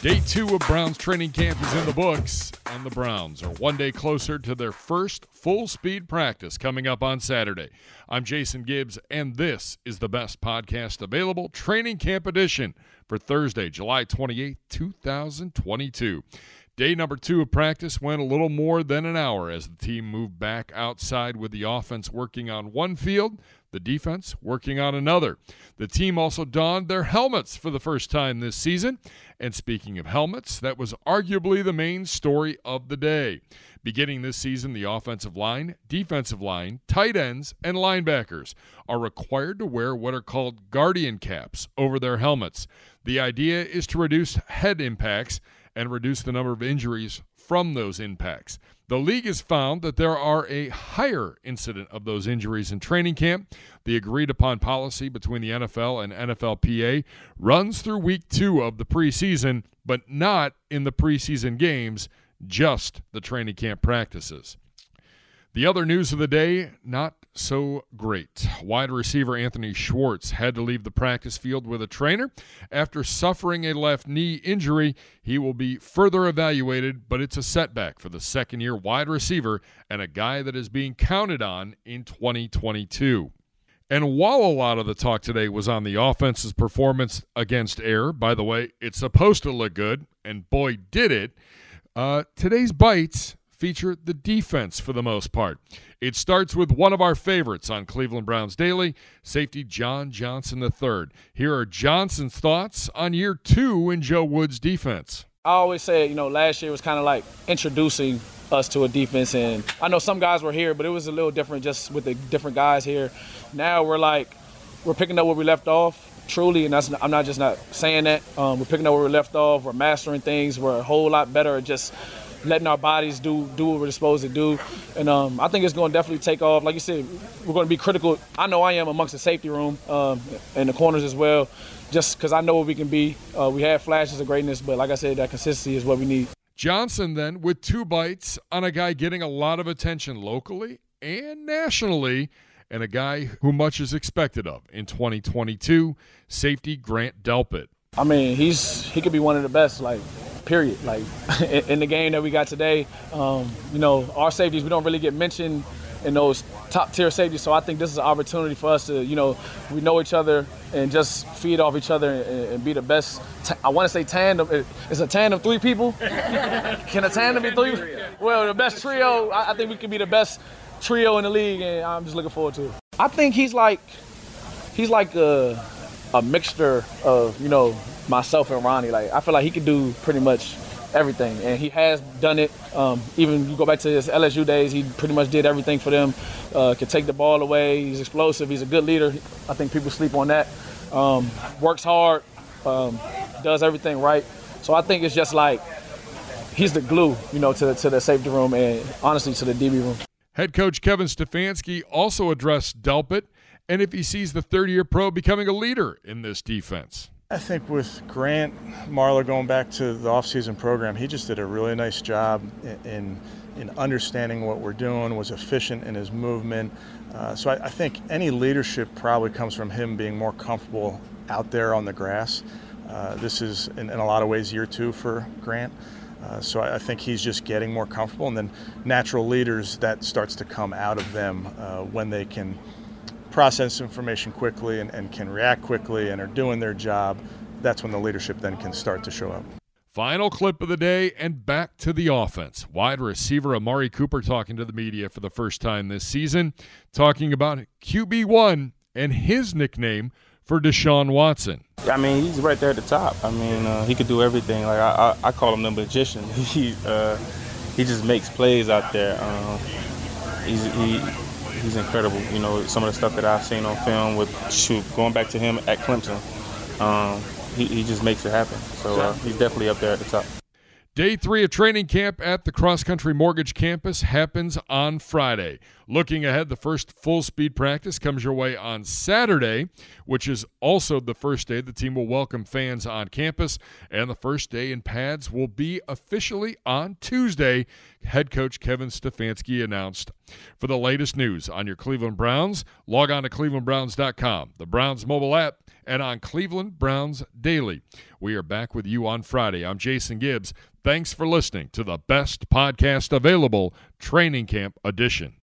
Day two of Browns training camp is in the books, and the Browns are one day closer to their first full speed practice coming up on Saturday. I'm Jason Gibbs, and this is the best podcast available Training Camp Edition for Thursday, July 28, 2022. Day number two of practice went a little more than an hour as the team moved back outside with the offense working on one field, the defense working on another. The team also donned their helmets for the first time this season. And speaking of helmets, that was arguably the main story of the day. Beginning this season, the offensive line, defensive line, tight ends, and linebackers are required to wear what are called guardian caps over their helmets. The idea is to reduce head impacts and reduce the number of injuries from those impacts. The league has found that there are a higher incident of those injuries in training camp. The agreed upon policy between the NFL and NFLPA runs through week two of the preseason, but not in the preseason games, just the training camp practices. The other news of the day, not so great. Wide receiver Anthony Schwartz had to leave the practice field with a trainer. After suffering a left knee injury, he will be further evaluated, but it's a setback for the second year wide receiver and a guy that is being counted on in 2022. And while a lot of the talk today was on the offense's performance against air, by the way, it's supposed to look good, and boy, did it. Uh, today's bites feature the defense for the most part. It starts with one of our favorites on Cleveland Browns Daily, safety John Johnson III. Here are Johnson's thoughts on year two in Joe Woods' defense. I always say, you know, last year was kind of like introducing us to a defense, and I know some guys were here, but it was a little different just with the different guys here. Now we're like, we're picking up where we left off, truly, and that's I'm not just not saying that. Um, we're picking up where we left off. We're mastering things. We're a whole lot better at just letting our bodies do do what we're supposed to do. And um, I think it's going to definitely take off. Like you said, we're going to be critical. I know I am amongst the safety room um, and the corners as well, just because I know what we can be. Uh, we have flashes of greatness, but like I said, that consistency is what we need. Johnson then with two bites on a guy getting a lot of attention locally and nationally and a guy who much is expected of in 2022, safety Grant Delpit. I mean, he's he could be one of the best. Like period. Like in the game that we got today, um, you know, our safeties we don't really get mentioned in those top tier safeties. So I think this is an opportunity for us to, you know, we know each other and just feed off each other and, and be the best. T- I want to say tandem. It's a tandem three people. can a tandem be three? Well, the best trio. I, I think we can be the best trio in the league, and I'm just looking forward to it. I think he's like, he's like a, a mixture of, you know, myself and Ronnie. Like I feel like he could do pretty much everything, and he has done it. Um, even you go back to his LSU days, he pretty much did everything for them. Uh, can take the ball away. He's explosive. He's a good leader. I think people sleep on that. Um, works hard. Um, does everything right. So I think it's just like he's the glue, you know, to the, to the safety room and honestly to the DB room. Head coach Kevin Stefanski also addressed Delpit and if he sees the third year pro becoming a leader in this defense. I think with Grant Marlar going back to the offseason program, he just did a really nice job in in understanding what we're doing, was efficient in his movement. Uh, so I, I, think any leadership probably comes from him being more comfortable out there on the grass. Uh, this is, in, in, a lot of ways, year two for Grant. Uh, so I, I, think he's just getting more comfortable, and then natural leaders that starts to come out of them uh, when they can process information quickly and, and can react quickly and are doing their job, that's when the leadership then can start to show up. Final clip of the day and back to the offense. Wide receiver Amari Cooper talking to the media for the first time this season, talking about QB1 and his nickname for Deshaun Watson. I mean, he's right there at the top. I mean, uh, he could do everything. Like I, I, I call him the magician. He, uh, he just makes plays out there. Um, he's, he, he's incredible. You know, some of the stuff that I've seen on film with shoot going back to him at Clemson, um, he, he just makes it happen. So uh, he's definitely up there at the top. Day three of training camp at the Cross Country Mortgage Campus happens on Friday. Looking ahead, the first full speed practice comes your way on Saturday, which is also the first day the team will welcome fans on campus. And the first day in pads will be officially on Tuesday, head coach Kevin Stefanski announced. For the latest news on your Cleveland Browns, log on to clevelandbrowns.com, the Browns mobile app, and on Cleveland Browns Daily. We are back with you on Friday. I'm Jason Gibbs. Thanks for listening to the best podcast available, Training Camp Edition.